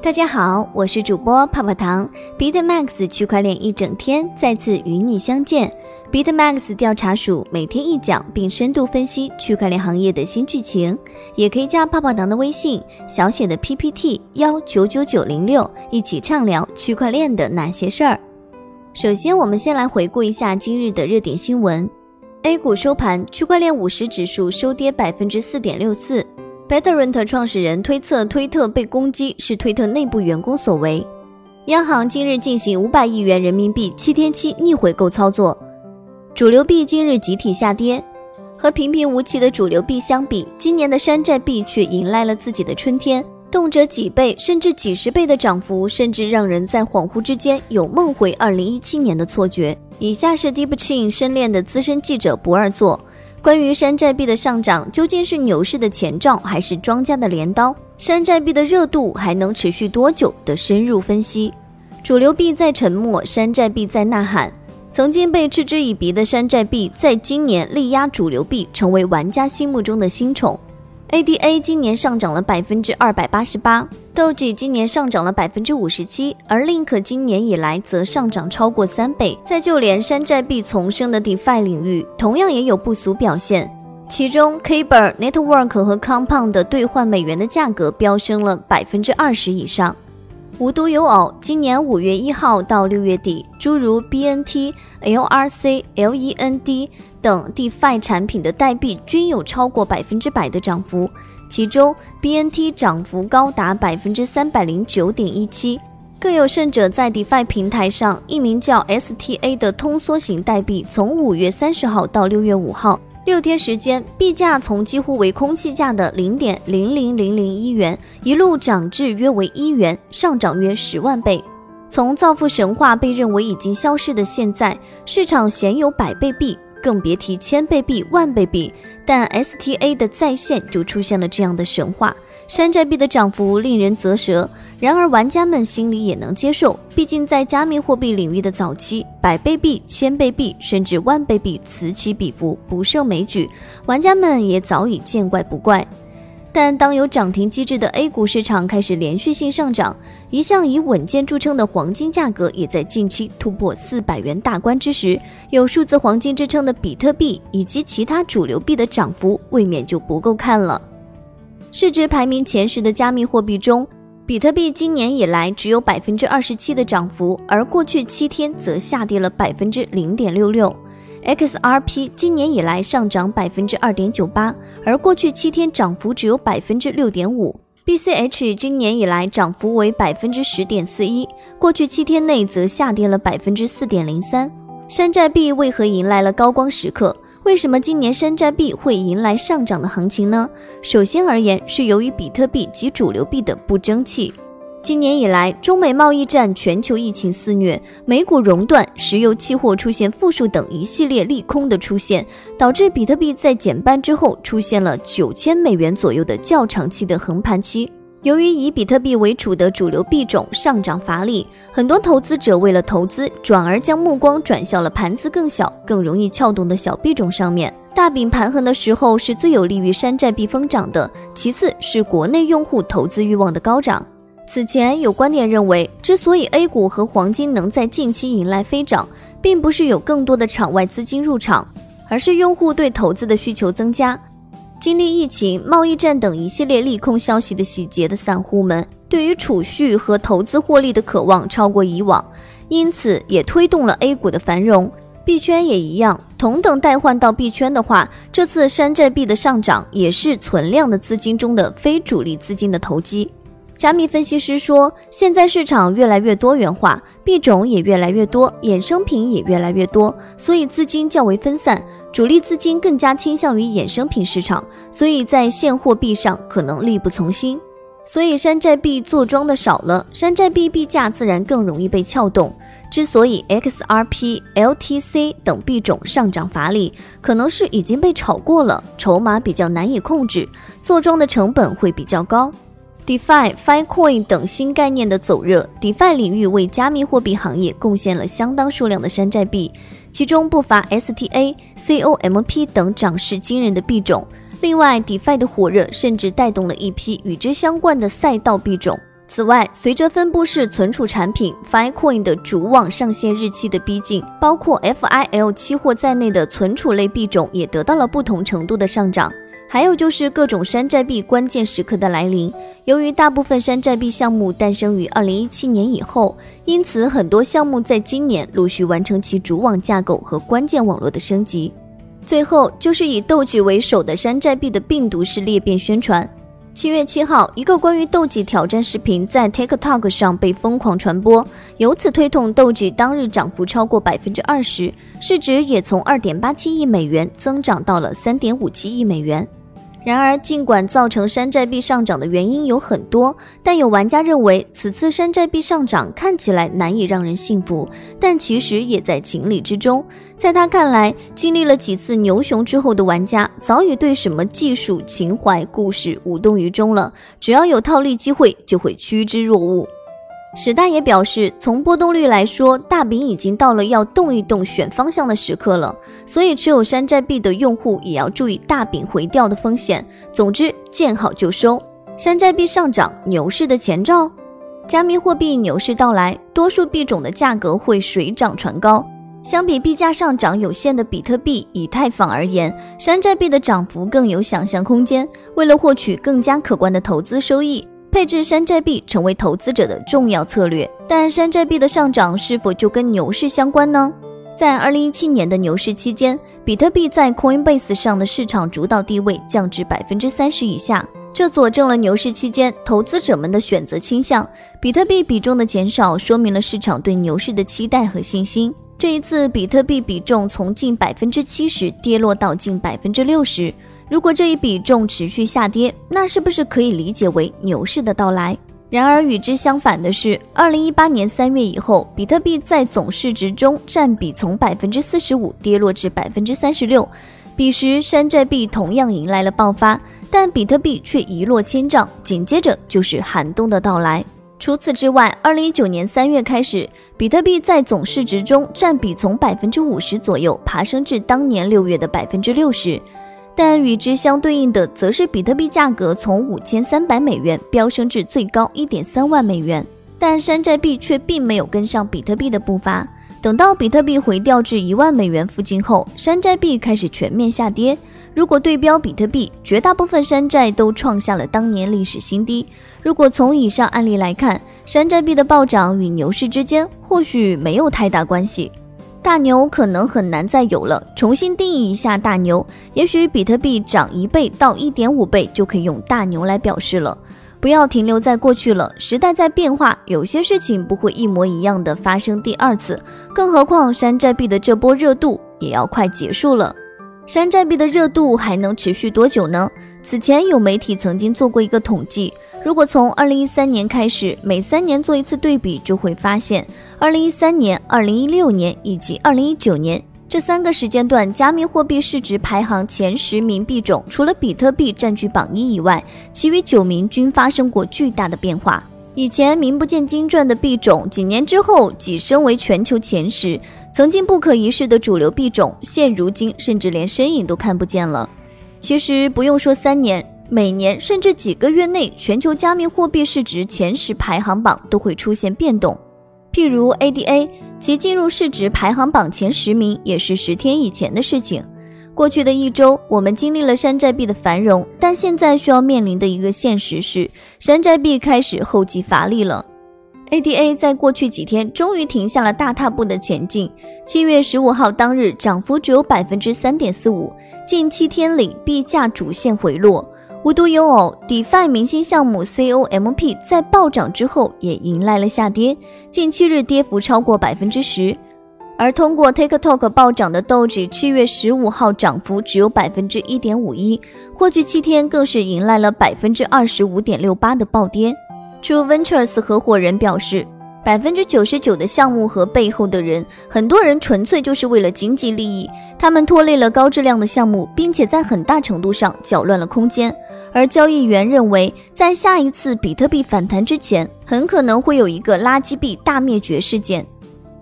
大家好，我是主播泡泡糖，BitMax 区块链一整天再次与你相见。BitMax 调查署每天一讲，并深度分析区块链行业的新剧情，也可以加泡泡糖的微信，小写的 PPT 幺九九九零六，一起畅聊区块链的那些事儿。首先，我们先来回顾一下今日的热点新闻。A 股收盘，区块链五十指数收跌百分之四点六四。Betterment 创始人推测推特被攻击是推特内部员工所为。央行今日进行五百亿元人民币七天期逆回购操作。主流币今日集体下跌。和平平无奇的主流币相比，今年的山寨币却迎来了自己的春天，动辄几倍甚至几十倍的涨幅，甚至让人在恍惚之间有梦回二零一七年的错觉。以下是 DeepChain 深链的资深记者不二作，关于山寨币的上涨究竟是牛市的前兆，还是庄家的镰刀？山寨币的热度还能持续多久的深入分析？主流币在沉默，山寨币在呐喊。曾经被嗤之以鼻的山寨币，在今年力压主流币，成为玩家心目中的新宠。ADA 今年上涨了百分之二百八十八，Doge 今年上涨了百分之五十七，而 Link 今年以来则上涨超过三倍。在就连山寨币丛生的 DeFi 领域，同样也有不俗表现。其中，Kyber Network 和 Compound 的兑换美元的价格飙升了百分之二十以上。无独有偶，今年五月一号到六月底，诸如 BNT、LRC、LEND 等 DeFi 产品的代币均有超过百分之百的涨幅，其中 BNT 涨幅高达百分之三百零九点一七。更有甚者，在 DeFi 平台上，一名叫 STA 的通缩型代币，从五月三十号到六月五号。六天时间，币价从几乎为空气价的零点零零零零一元，一路涨至约为一元，上涨约十万倍。从造富神话被认为已经消失的现在，市场鲜有百倍币，更别提千倍币、万倍币。但 STA 的再现就出现了这样的神话，山寨币的涨幅令人啧舌。然而，玩家们心里也能接受，毕竟在加密货币领域的早期，百倍币、千倍币甚至万倍币此起彼伏，不胜枚举，玩家们也早已见怪不怪。但当有涨停机制的 A 股市场开始连续性上涨，一向以稳健著称的黄金价格也在近期突破四百元大关之时，有数字黄金之称的比特币以及其他主流币的涨幅未免就不够看了。市值排名前十的加密货币中，比特币今年以来只有百分之二十七的涨幅，而过去七天则下跌了百分之零点六六。XRP 今年以来上涨百分之二点九八，而过去七天涨幅只有百分之六点五。BCH 今年以来涨幅为百分之十点四一，过去七天内则下跌了百分之四点零三。山寨币为何迎来了高光时刻？为什么今年山寨币会迎来上涨的行情呢？首先而言，是由于比特币及主流币的不争气。今年以来，中美贸易战、全球疫情肆虐、美股熔断、石油期货出现负数等一系列利空的出现，导致比特币在减半之后出现了九千美元左右的较长期的横盘期。由于以比特币为主的主流币种上涨乏力，很多投资者为了投资，转而将目光转向了盘子更小、更容易撬动的小币种上面。大饼盘横的时候是最有利于山寨币疯涨的。其次是国内用户投资欲望的高涨。此前有观点认为，之所以 A 股和黄金能在近期迎来飞涨，并不是有更多的场外资金入场，而是用户对投资的需求增加。经历疫情、贸易战等一系列利空消息的洗劫的散户们，对于储蓄和投资获利的渴望超过以往，因此也推动了 A 股的繁荣。币圈也一样，同等代换到币圈的话，这次山寨币的上涨也是存量的资金中的非主力资金的投机。加密分析师说，现在市场越来越多元化，币种也越来越多，衍生品也越来越多，所以资金较为分散。主力资金更加倾向于衍生品市场，所以在现货币上可能力不从心，所以山寨币做庄的少了，山寨币币价自然更容易被撬动。之所以 XRP、LTC 等币种上涨乏力，可能是已经被炒过了，筹码比较难以控制，做庄的成本会比较高。DeFi、Fi Coin 等新概念的走热，DeFi 领域为加密货币行业贡献了相当数量的山寨币。其中不乏 STA、COMP 等涨势惊人的币种。另外，DeFi 的火热甚至带动了一批与之相关的赛道币种。此外，随着分布式存储产品 Fi Coin 的主网上线日期的逼近，包括 FIL 期货在内的存储类币种也得到了不同程度的上涨。还有就是各种山寨币关键时刻的来临。由于大部分山寨币项目诞生于2017年以后，因此很多项目在今年陆续完成其主网架构和关键网络的升级。最后就是以斗鸡为首的山寨币的病毒式裂变宣传。七月七号，一个关于斗鸡挑战视频在 TikTok 上被疯狂传播，由此推动斗鸡当日涨幅超过百分之二十，市值也从二点八七亿美元增长到了三点五七亿美元。然而，尽管造成山寨币上涨的原因有很多，但有玩家认为此次山寨币上涨看起来难以让人信服，但其实也在情理之中。在他看来，经历了几次牛熊之后的玩家早已对什么技术、情怀、故事无动于衷了，只要有套利机会就会趋之若鹜。史大爷表示，从波动率来说，大饼已经到了要动一动、选方向的时刻了。所以，持有山寨币的用户也要注意大饼回调的风险。总之，见好就收。山寨币上涨，牛市的前兆。加密货币牛市到来，多数币种的价格会水涨船高。相比币价上涨有限的比特币、以太坊而言，山寨币的涨幅更有想象空间。为了获取更加可观的投资收益。配置山寨币成为投资者的重要策略，但山寨币的上涨是否就跟牛市相关呢？在二零一七年的牛市期间，比特币在 Coinbase 上的市场主导地位降至百分之三十以下，这佐证了牛市期间投资者们的选择倾向。比特币比重的减少，说明了市场对牛市的期待和信心。这一次，比特币比重从近百分之七十跌落到近百分之六十。如果这一比重持续下跌，那是不是可以理解为牛市的到来？然而与之相反的是，二零一八年三月以后，比特币在总市值中占比从百分之四十五跌落至百分之三十六。彼时，山寨币同样迎来了爆发，但比特币却一落千丈。紧接着就是寒冬的到来。除此之外，二零一九年三月开始，比特币在总市值中占比从百分之五十左右爬升至当年六月的百分之六十。但与之相对应的，则是比特币价格从五千三百美元飙升至最高一点三万美元，但山寨币却并没有跟上比特币的步伐。等到比特币回调至一万美元附近后，山寨币开始全面下跌。如果对标比特币，绝大部分山寨都创下了当年历史新低。如果从以上案例来看，山寨币的暴涨与牛市之间或许没有太大关系。大牛可能很难再有了，重新定义一下大牛。也许比特币涨一倍到一点五倍就可以用大牛来表示了。不要停留在过去了，时代在变化，有些事情不会一模一样的发生第二次。更何况山寨币的这波热度也要快结束了。山寨币的热度还能持续多久呢？此前有媒体曾经做过一个统计。如果从二零一三年开始，每三年做一次对比，就会发现，二零一三年、二零一六年以及二零一九年这三个时间段，加密货币市值排行前十名币种，除了比特币占据榜一以外，其余九名均发生过巨大的变化。以前名不见经传的币种，几年之后跻身为全球前十；曾经不可一世的主流币种，现如今甚至连身影都看不见了。其实不用说三年。每年甚至几个月内，全球加密货币市值前十排行榜都会出现变动。譬如 ADA，其进入市值排行榜前十名也是十天以前的事情。过去的一周，我们经历了山寨币的繁荣，但现在需要面临的一个现实是，山寨币开始后继乏力了。ADA 在过去几天终于停下了大踏步的前进。七月十五号当日，涨幅只有百分之三点四五，近七天里币价主线回落。无独有偶，DeFi 明星项目 COMP 在暴涨之后也迎来了下跌，近七日跌幅超过百分之十。而通过 TikTok 暴涨的 Doge，七月十五号涨幅只有百分之一点五一，过去七天更是迎来了百分之二十五点六八的暴跌。True Ventures 合伙人表示，百分之九十九的项目和背后的人，很多人纯粹就是为了经济利益，他们拖累了高质量的项目，并且在很大程度上搅乱了空间。而交易员认为，在下一次比特币反弹之前，很可能会有一个垃圾币大灭绝事件。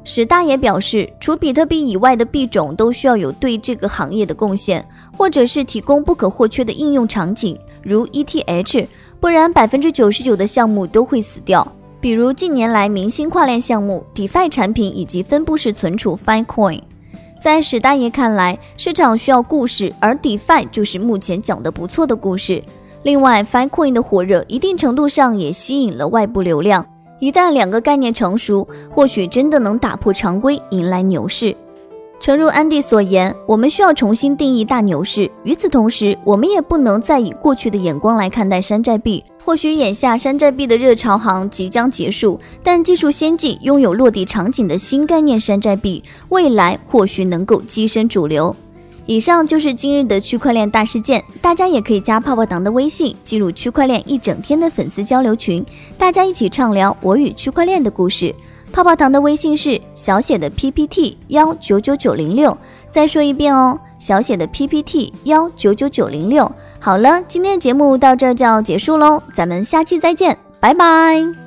史大爷表示，除比特币以外的币种都需要有对这个行业的贡献，或者是提供不可或缺的应用场景，如 ETH，不然百分之九十九的项目都会死掉。比如近年来明星跨链项目 DeFi 产品以及分布式存储 Filecoin，在史大爷看来，市场需要故事，而 DeFi 就是目前讲的不错的故事。另外，Filecoin 的火热一定程度上也吸引了外部流量。一旦两个概念成熟，或许真的能打破常规，迎来牛市。诚如安迪所言，我们需要重新定义大牛市。与此同时，我们也不能再以过去的眼光来看待山寨币。或许眼下山寨币的热潮行即将结束，但技术先进、拥有落地场景的新概念山寨币，未来或许能够跻身主流。以上就是今日的区块链大事件，大家也可以加泡泡糖的微信，进入区块链一整天的粉丝交流群，大家一起畅聊我与区块链的故事。泡泡糖的微信是小写的 PPT 幺九九九零六，再说一遍哦，小写的 PPT 幺九九九零六。好了，今天的节目到这儿就要结束喽，咱们下期再见，拜拜。